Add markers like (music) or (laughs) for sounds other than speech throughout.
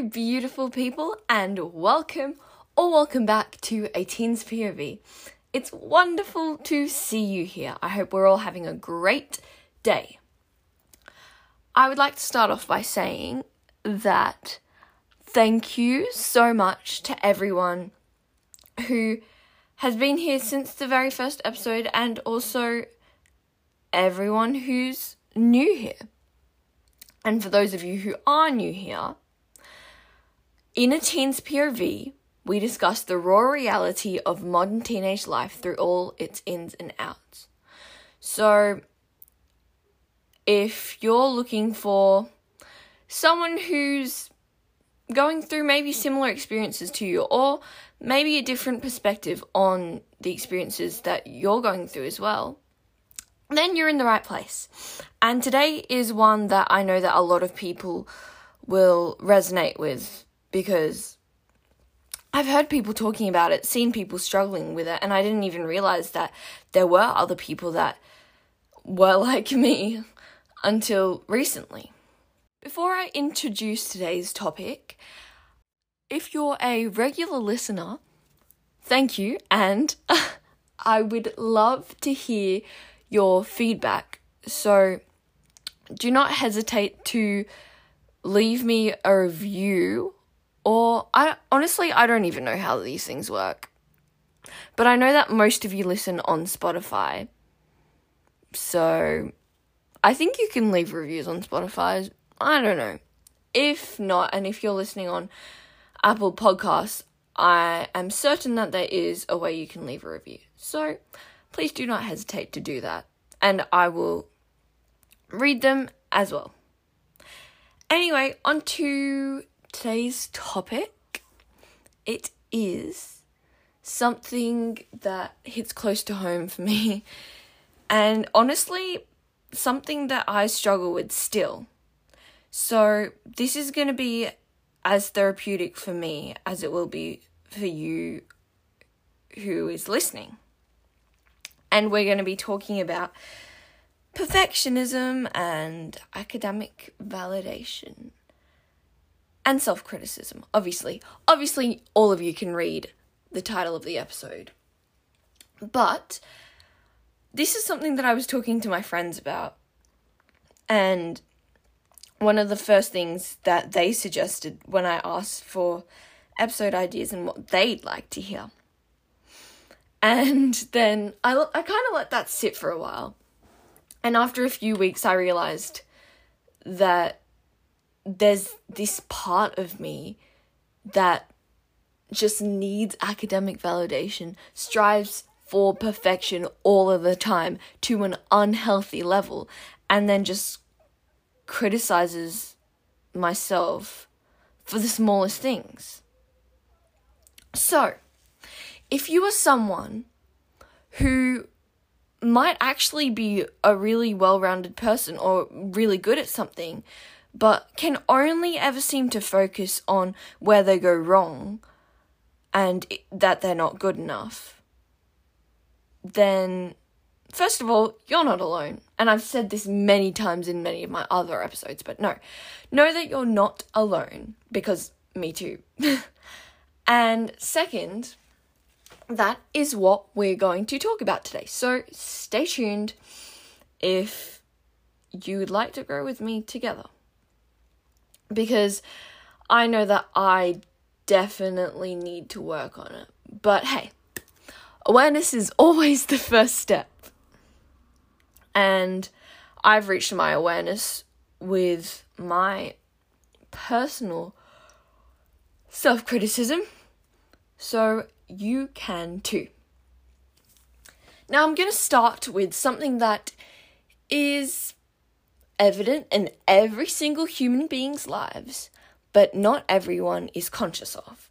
Beautiful people, and welcome or welcome back to A Teen's POV. It's wonderful to see you here. I hope we're all having a great day. I would like to start off by saying that thank you so much to everyone who has been here since the very first episode and also everyone who's new here. And for those of you who are new here, in a teen's POV, we discuss the raw reality of modern teenage life through all its ins and outs. So, if you're looking for someone who's going through maybe similar experiences to you, or maybe a different perspective on the experiences that you're going through as well, then you're in the right place. And today is one that I know that a lot of people will resonate with because I've heard people talking about it, seen people struggling with it, and I didn't even realize that there were other people that were (laughs) like me until recently. Before I introduce today's topic, if you're a regular listener, thank you, and (laughs) I would love to hear your feedback. So do not hesitate to leave me a review or I honestly I don't even know how these things work. But I know that most of you listen on Spotify. So I think you can leave reviews on Spotify. I don't know. If not, and if you're listening on Apple Podcasts, I am certain that there is a way you can leave a review. So please do not hesitate to do that. And I will read them as well. Anyway, on to today's topic. It is something that hits close to home for me, (laughs) and honestly, something that I struggle with still. So, this is going to be as therapeutic for me as it will be for you who is listening. And we're going to be talking about perfectionism and academic validation and self criticism, obviously. Obviously, all of you can read the title of the episode. But this is something that I was talking to my friends about. And one of the first things that they suggested when I asked for episode ideas and what they'd like to hear. And then I, I kind of let that sit for a while. And after a few weeks, I realized that there's this part of me that just needs academic validation, strives for perfection all of the time to an unhealthy level, and then just criticizes myself for the smallest things. So, if you are someone who might actually be a really well rounded person or really good at something, but can only ever seem to focus on where they go wrong and that they're not good enough, then first of all, you're not alone. And I've said this many times in many of my other episodes, but no, know that you're not alone because me too. (laughs) and second, that is what we're going to talk about today. So stay tuned if you'd like to grow with me together because I know that I definitely need to work on it. But hey, awareness is (laughs) always the first step. And I've reached my awareness with my personal self criticism. So you can too. Now, I'm going to start with something that is evident in every single human being's lives, but not everyone is conscious of.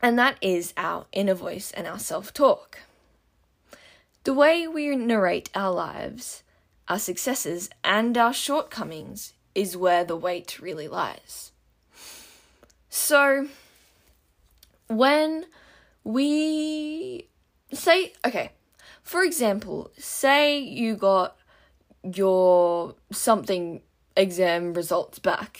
And that is our inner voice and our self talk. The way we narrate our lives, our successes, and our shortcomings is where the weight really lies. So, when we say, okay, for example, say you got your something exam results back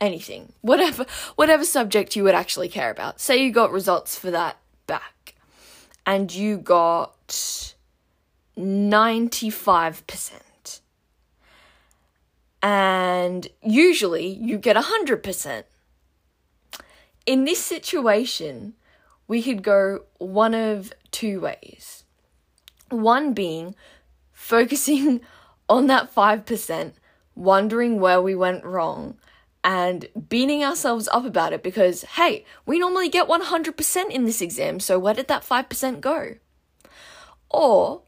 anything, whatever whatever subject you would actually care about. Say you got results for that back and you got 95%. And usually you get 100%. In this situation, we could go one of two ways. One being focusing on that 5%, wondering where we went wrong, and beating ourselves up about it because, hey, we normally get 100% in this exam, so where did that 5% go? Or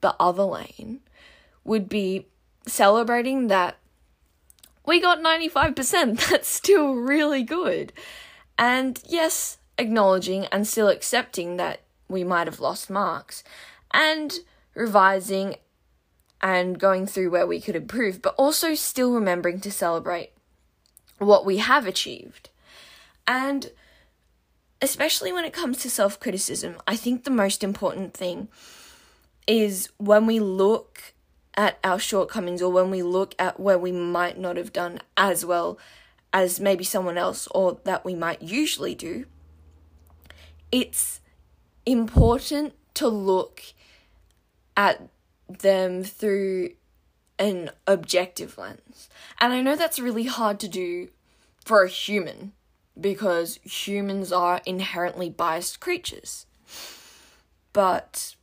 the other lane would be celebrating that we got 95%. (laughs) That's still really good. And yes, acknowledging and still accepting that we might have lost marks and revising and going through where we could improve, but also still remembering to celebrate what we have achieved. And especially when it comes to self criticism, I think the most important thing is when we look at our shortcomings or when we look at where we might not have done as well as maybe someone else or that we might usually do, it's important to look at them through an objective lens. And I know that's really hard to do for a human because humans are inherently biased creatures. But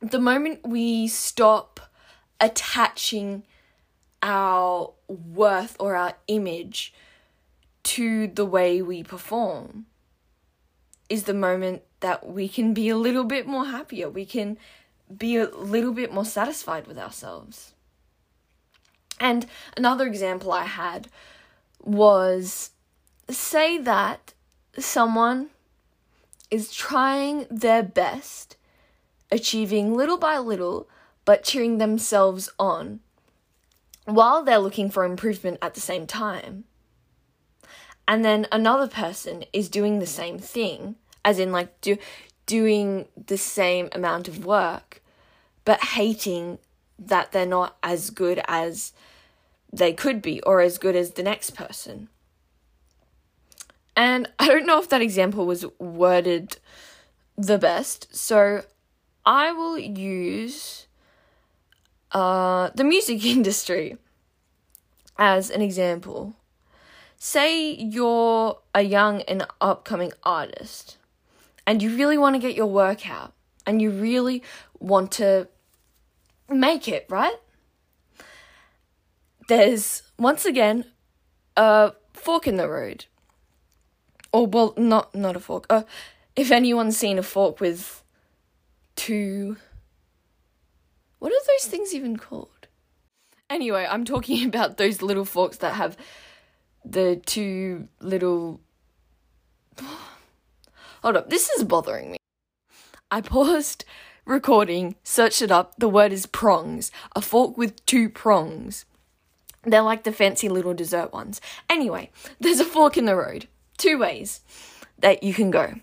the moment we stop attaching our worth or our image to the way we perform is the moment that we can be a little bit more happier. We can be a little bit more satisfied with ourselves. And another example I had was say that someone is trying their best, achieving little by little, but cheering themselves on while they're looking for improvement at the same time. And then another person is doing the same thing, as in like do doing the same amount of work, but hating that they're not as good as they could be or as good as the next person. And (laughs) I don't know if that example was worded the best, so I will use uh, the music (laughs) industry as an example. Say you're a young and upcoming artist and you really want to get your work out and you really want to make it, right? There's once again a fork in the road. Or well, not not a fork. Uh, if anyone's seen a fork with two what are those things even called? Anyway, I'm talking (laughs) about those little forks that have the two little Hold up, this is bothering me. I paused recording, searched it up. The word is prongs. A fork with two prongs. They're like the fancy little dessert ones. Anyway, there's a fork in the road. Two ways that you can go.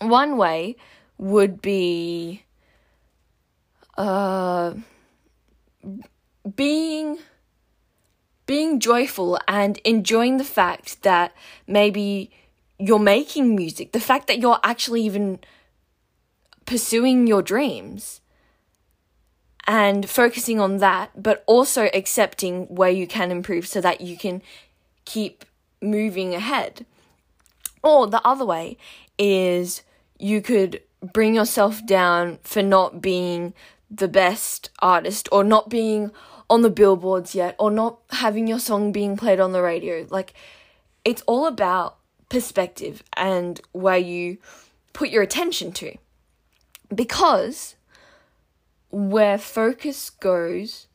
One way would be uh being being joyful and enjoying the fact that maybe you're making music, the fact that you're actually even pursuing your dreams and focusing on that, but also accepting where you can improve so that you can keep moving ahead. Or the other way is you could bring yourself down for not being the best artist or not being on the billboards yet or not having your song being played on the radio. Like, it's all about perspective and where you put your attention to. Because where focus goes,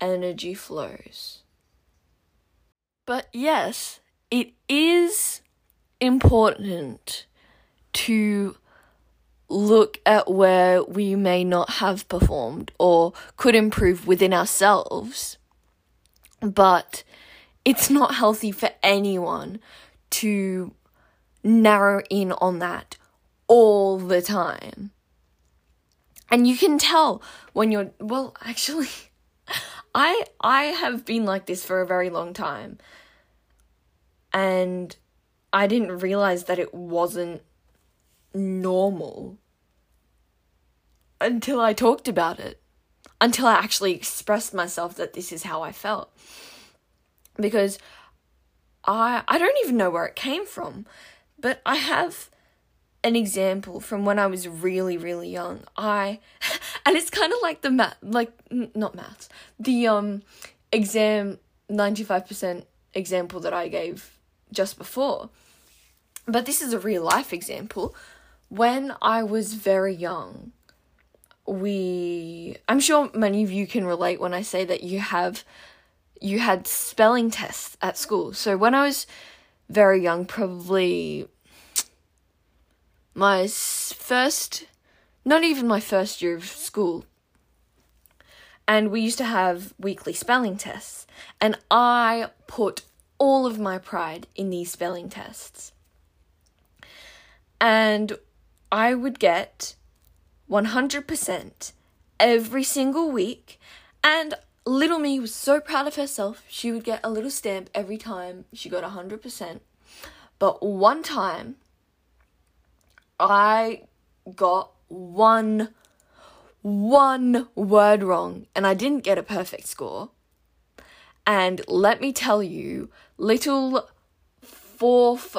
energy flows. But yes, it is important to look at where we may not have performed or could improve within ourselves. But it's not healthy for anyone to narrow in on that all the time. And you can tell when you're, well, actually, (laughs) I I have been like this for a very long time. And I didn't realize that it wasn't normal until I talked about it. Until I actually expressed myself that this is how I felt. Because I I don't even know where it came from, but I have an example from when I was really really young. I (laughs) and it's kind of like the math like not maths. The um exam 95% example that I gave just before. But this is a real life example. When I was very young, we I'm sure many of you can relate when I say that you have you had spelling tests at school. So when I was very young, probably my first, not even my first year of school, and we used to have weekly spelling tests, and I put all of my pride in these spelling tests. And I would get 100% every single week, and Little me was so proud of herself, she would get a little stamp every time she got 100%. But one time, I got one, one word wrong, and I didn't get a perfect score. And let me tell you, little four, f-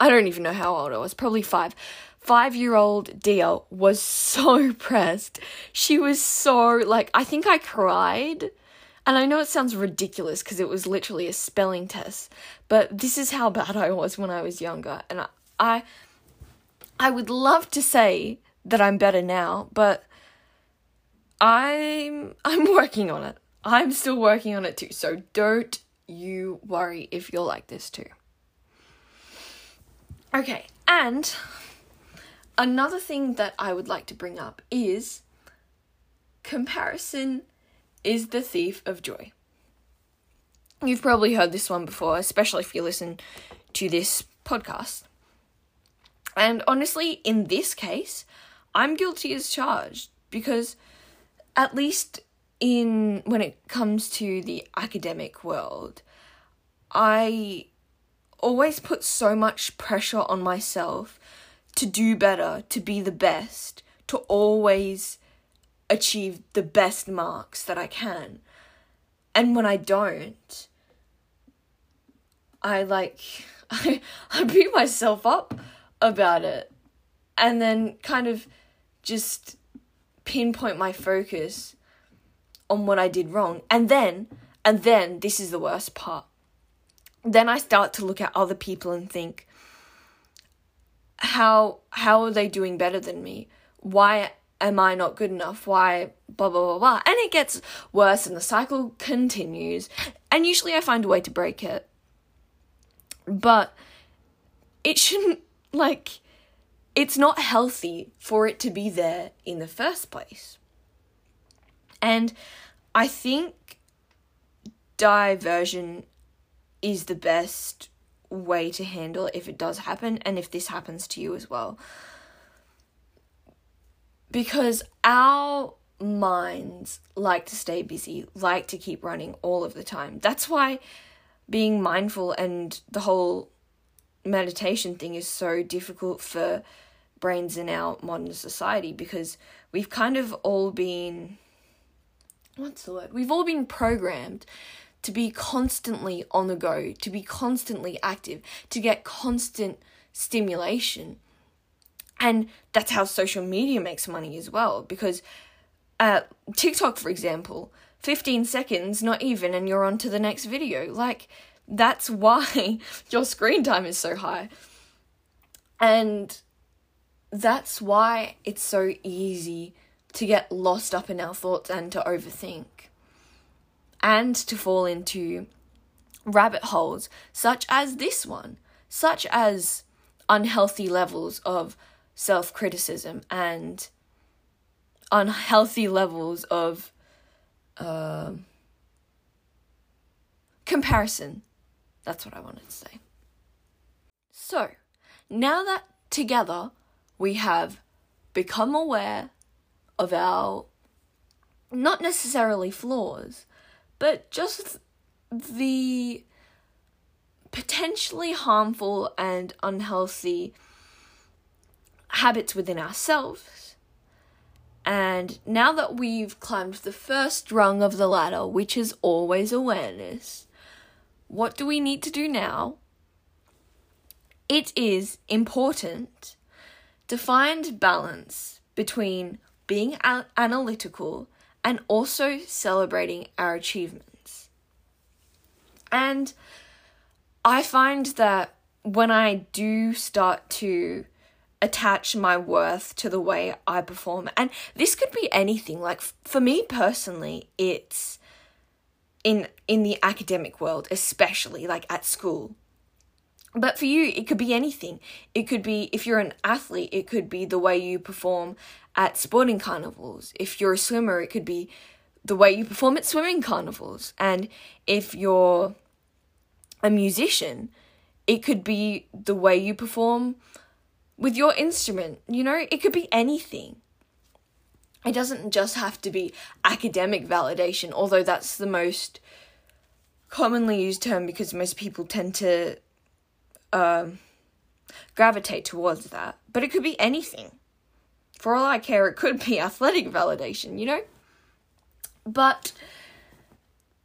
I don't even know how old I was, probably five five year old Dia was so (laughs) pressed. She was so, like, I think I cried. And I know it sounds ridiculous because it was literally a spelling test, but this is how bad I was when I was younger. And I, I, I would love to say that I'm better now, but I'm (laughs) I'm working on it. I'm still working on it too. So don't you worry if you're like this too. Okay, and Another thing that I would like to bring up is comparison is the thief of joy. You've probably heard this one before, especially if you listen to this podcast. And honestly, in this case, I'm guilty as charged because at least in when it comes to the academic world, I always put so much pressure on myself to do better, to be the best, to always achieve the best marks that I can. And when I don't, I like (laughs) I I beat myself up about it and then kind of just pinpoint my focus on what I did wrong. And then and then this is the worst part. Then I start to look at other people and think, how how are they doing better than me? Why am I not good enough? Why blah blah blah blah? And it gets worse and the cycle continues. And usually I find a way to break it. But it shouldn't (laughs) like it's not healthy for it to be there in the first place. And I think diversion is the best way to handle if it does happen and if this happens to you as well. Because our minds like to stay busy, like to keep running all of the time. That's why being mindful and the whole meditation thing is so difficult for brains in our modern society because we've kind of all been what's the word? We've all been programmed to be constantly on the go, to be constantly active, to get constant stimulation. And that's how social media makes money as well, because uh, TikTok, for example, 15 seconds, not even, and you're on to the next video. Like, that's (laughs) why your screen time is so high. And that's why it's so easy to get lost up in our thoughts and to overthink and to fall into rabbit holes such as this one, such as unhealthy levels of self criticism and unhealthy levels of uh, comparison. That's what I wanted to say. So, now that together we have become aware of our not necessarily flaws, but just the potentially harmful and unhealthy habits within ourselves. And now that we've climbed the first rung of the ladder, which is always awareness, what do we need to do now? It is important to find balance between being analytical and also celebrating our achievements. And I find that when I do start to attach my worth to the way I perform, and this could be anything, like for me personally, it's in in the academic world, especially like at school. But for you, it could be anything. It could be, if you're an athlete, it could be the way you perform at sporting carnivals. If you're a swimmer, it could be the way you perform at swimming carnivals. And if you're a musician, it could be the way you perform with your instrument. You know, it could be anything. It doesn't just have to be academic validation, although that's the most commonly used term because most people tend to um, gravitate towards that. But it could be anything. For all I care, it could be (laughs) athletic validation, you know? But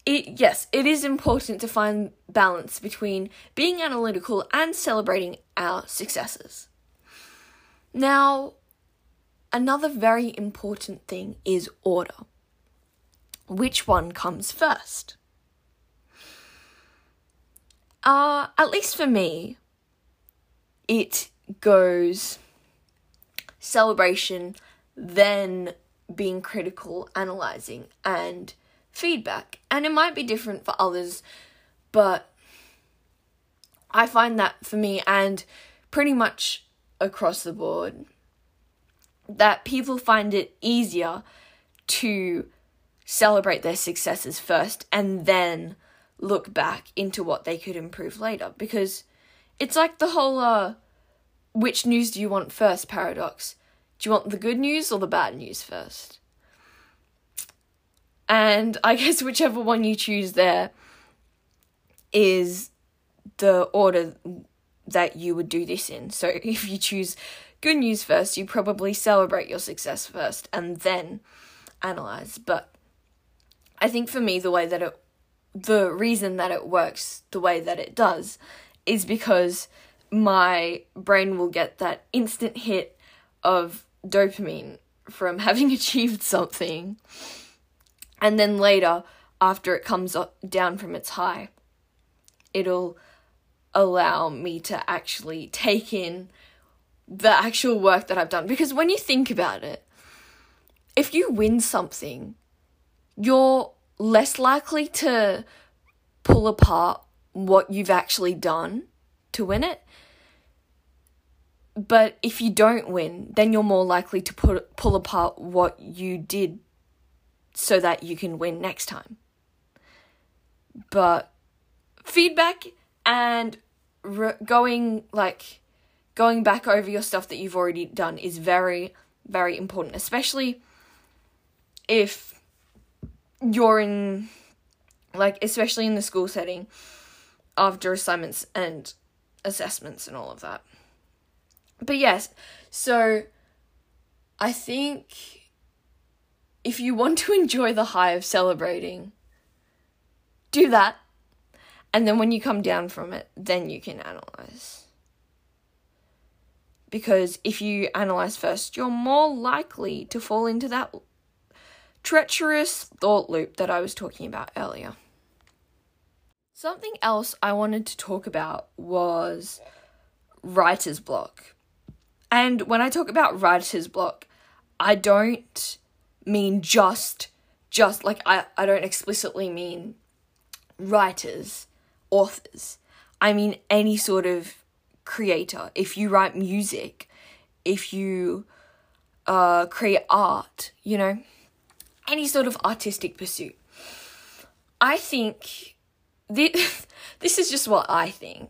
it yes, it is important to find balance between being analytical and celebrating our successes. Now, another very important thing is order. Which one comes first? Uh, at least for me, it goes celebration, then being critical, analyzing, and feedback. And it might be different for others, but I find that for me and pretty much across the board that people find it easier to celebrate their successes first and then look back into what they could improve later because it's like the whole uh which news do you want first paradox? Do you want the good news or the bad news first? And i (laughs) guess whichever one you choose there is the order that you would do this in. So (laughs) if you choose good news first you probably celebrate your success first and then analyze. But i think for me the way that it the reason that it works the way that it does is because my brain will get that instant hit of dopamine from (laughs) having achieved something. And then later, after it comes down from its high, it'll allow me to actually take in the actual work that I've done. Because when you think about it, if you win something, you're less likely to pull apart what you've actually done to win it. But if you don't win, then you're more likely to put, pull apart what you did so that you can win next time. But feedback and re- going like going back over your stuff that you've already done is very very important, especially if you're in like especially in the school setting after assignments and assessments and all of that. But yes, so I think if you want to enjoy the high of celebrating, do that. And then when you come down from it, then you can analyze. Because if you analyze first, you're more likely to fall into that treacherous thought loop that I was talking about earlier. Something else I wanted to talk about was writer's block. And when I talk about writer's block, I don't mean just just like I, I don't explicitly mean writers, authors. I mean any sort of creator. If you write music, if you uh, create art, you know, any sort of artistic pursuit. I think this, (laughs) this is just what I think,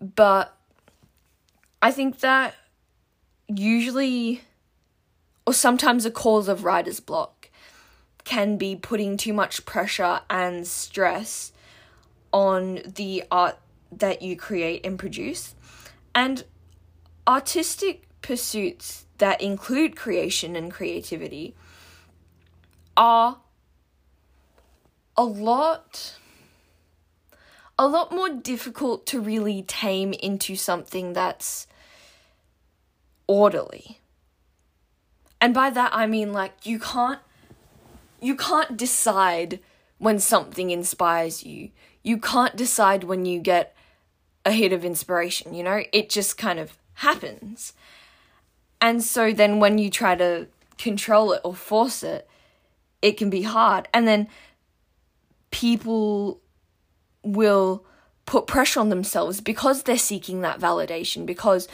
but I think that usually, or sometimes, a cause of writer's block can be putting too much pressure and stress on the art that you create and produce. And artistic pursuits that include creation and creativity are a lot a lot more difficult to really tame into something that's orderly. And by that I mean like you can't you can't decide when something inspires you. You can't decide when you get a hit of inspiration, you know? It just kind of happens. And so then when you try to control it or force it, it can be hard. And then people will put pressure on themselves because they're seeking that validation, because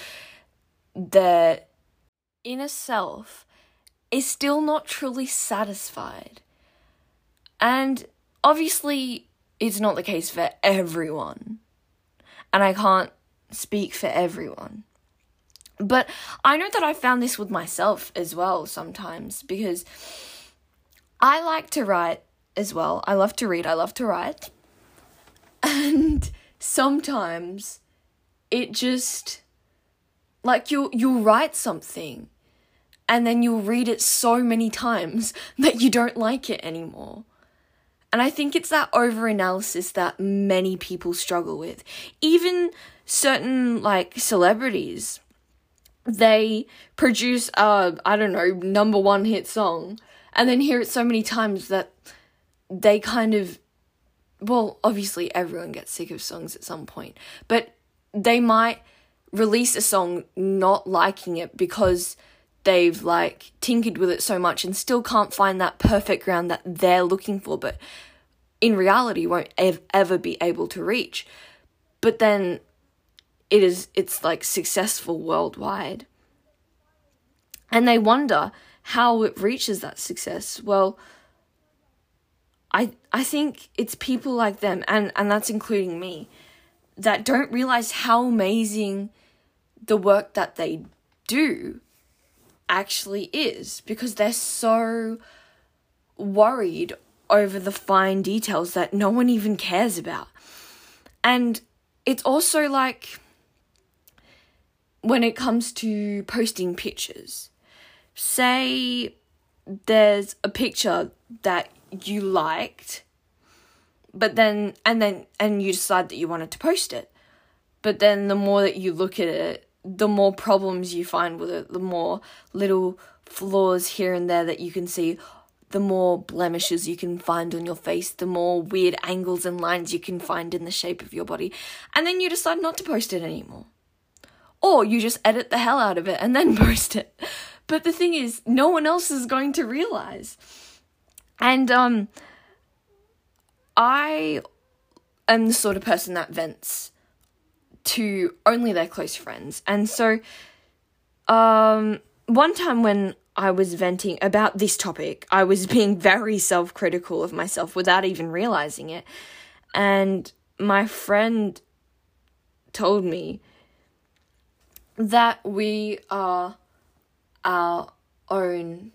their inner self is still not truly satisfied. And obviously, it's not the case for everyone. And I can't speak for everyone. But I know that I found this with myself as well sometimes because I like to write as well. I love to read, I love to write. And sometimes it just like you you'll write something and then you'll read it so many (laughs) times that you don't like it anymore. And I think it's that overanalysis that many people struggle with. Even certain like celebrities, they produce a I don't know, number 1 hit song and then hear it so many times that they kind of well, obviously everyone gets sick of songs at some point, but they might release a song not liking it because they've like tinkered with it so much and still can't find that perfect ground that they're looking for, but in reality won't ev- ever be able to reach. But then it is it's like successful worldwide. And they wonder how it reaches that success. Well, I I think it's people like them and and that's including me that don't realize how amazing the work that they do actually is because they're so worried over the fine details that no one even cares about. And it's also like when it comes to posting pictures, say there's a picture that you liked, but then, and then, and you decide that you wanted to post it. But then the more that you look at it, the more problems you find with it, the more little flaws here and there that you can see, the more blemishes you can find on your face, the more weird angles and lines you can find in the shape of your body. And then you decide not to post it anymore. Or you just edit the hell out of it and then (laughs) post it. But the thing is, no one else is going to realize. And um I am the sort of person that vents to only their close friends. And so um one time when I was venting about this topic, I was (laughs) being very self-critical of myself without even realizing it. And my friend told me that we are our own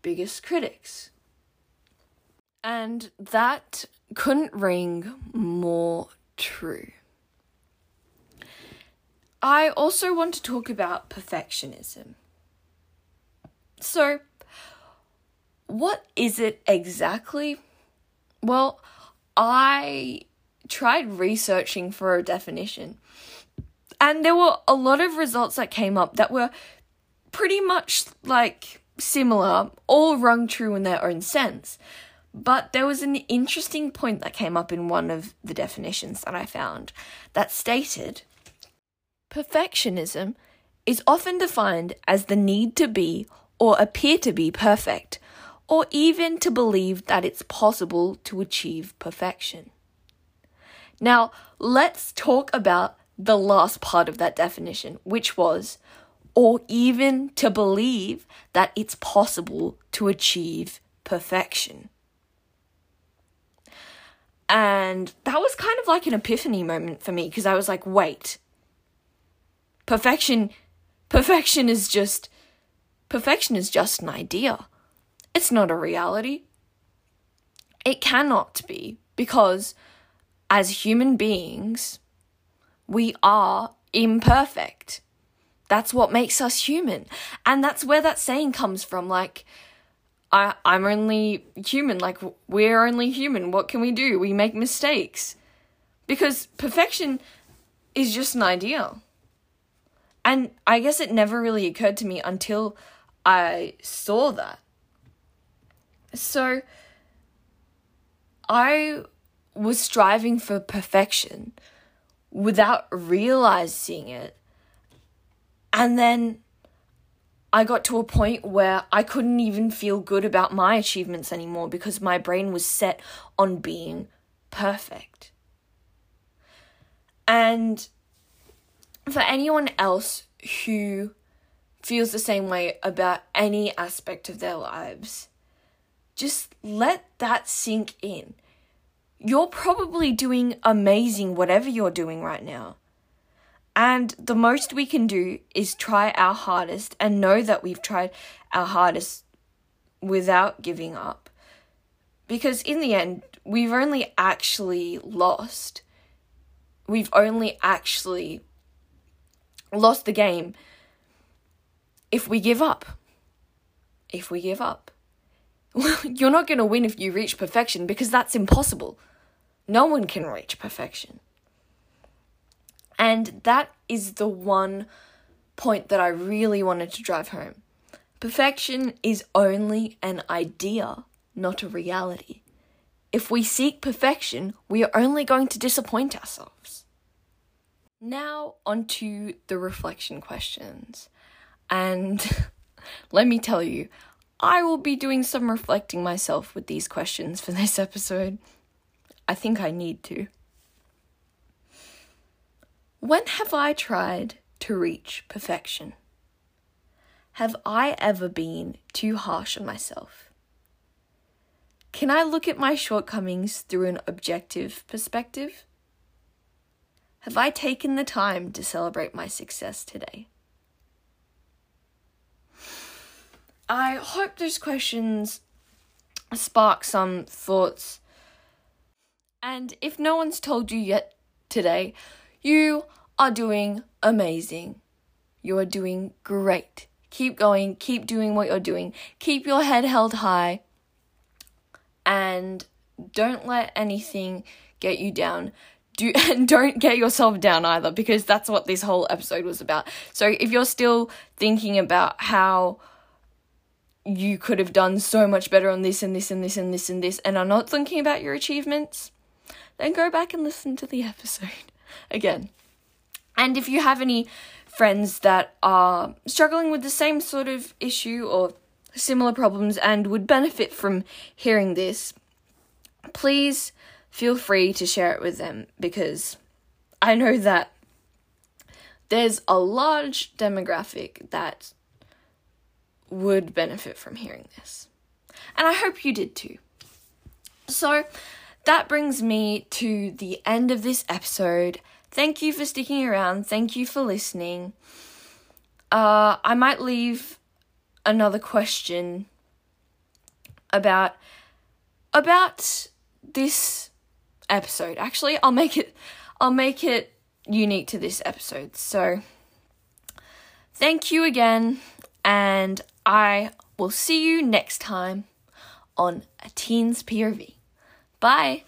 biggest critics. And that couldn't ring more true. I also want to talk about perfectionism. So, what is it exactly? Well, I tried researching for a definition, and there were a lot of results that came up that were pretty much like similar, all rung true in their own sense. But there was an interesting point that came up in one of the definitions that I found that stated perfectionism is often defined as the need to be or appear to be perfect, or even to believe that it's possible to achieve perfection. Now, let's talk about the last part of that definition, which was, or even to believe that it's possible to achieve perfection. And that was kind of like an epiphany moment for me because I was like, wait. Perfection perfection is just perfection is just an idea. It's not a reality. It cannot be because as human beings, we are imperfect. That's what makes us human. And that's where that saying comes from. Like, I, I'm only human. Like, we're only human. What can we do? We make mistakes. Because perfection is just an ideal. And I guess it never really occurred to me until I saw that. So, I was striving for perfection without realizing it. And then I got to a point where I couldn't even feel good about my achievements anymore because my brain was set on being perfect. And for anyone else who feels the same way about any aspect of their lives, just let that sink in. You're probably doing amazing, whatever you're doing right now. And the most we can do is try our hardest and know that we've tried our hardest without giving up. Because in the end, we've only actually lost. We've only actually lost the game if we give up. If we give up. (laughs) You're not going to win if you reach perfection because that's impossible. No one can reach perfection. And that is the one point that I really wanted to drive home. Perfection is only an idea, not a reality. If we seek perfection, we are only going to disappoint ourselves. Now, onto the reflection questions. And (laughs) let me tell you, I will be doing some reflecting myself with these questions for this episode. I think I need to. When have I tried to reach perfection? Have I ever been too harsh on myself? Can I look at my shortcomings through an objective perspective? Have I taken the time to celebrate my success today? I hope those questions spark some thoughts. And if no one's told you yet today, you are doing amazing. You are doing great. Keep going, keep doing what you're doing. Keep your head held high and don't let anything get you down. Do (laughs) and don't get yourself down either because that's what this whole episode was about. So if you're still thinking about how you could have done so much better on this and this and this and this and this and are not thinking about your achievements, then go back and listen to the episode again. And if you have any friends that are struggling with the same sort of issue or similar problems and would benefit from hearing this, please feel free to share it with them because I know that there's a large demographic that would benefit from hearing this. And I hope you did too. So that brings me to the end of this episode. Thank you for sticking around. Thank you for listening. Uh, I might leave another question about about this episode. Actually, I'll make it I'll make it unique to this episode. So thank you again and I will see you next time on a teen's POV. Bye.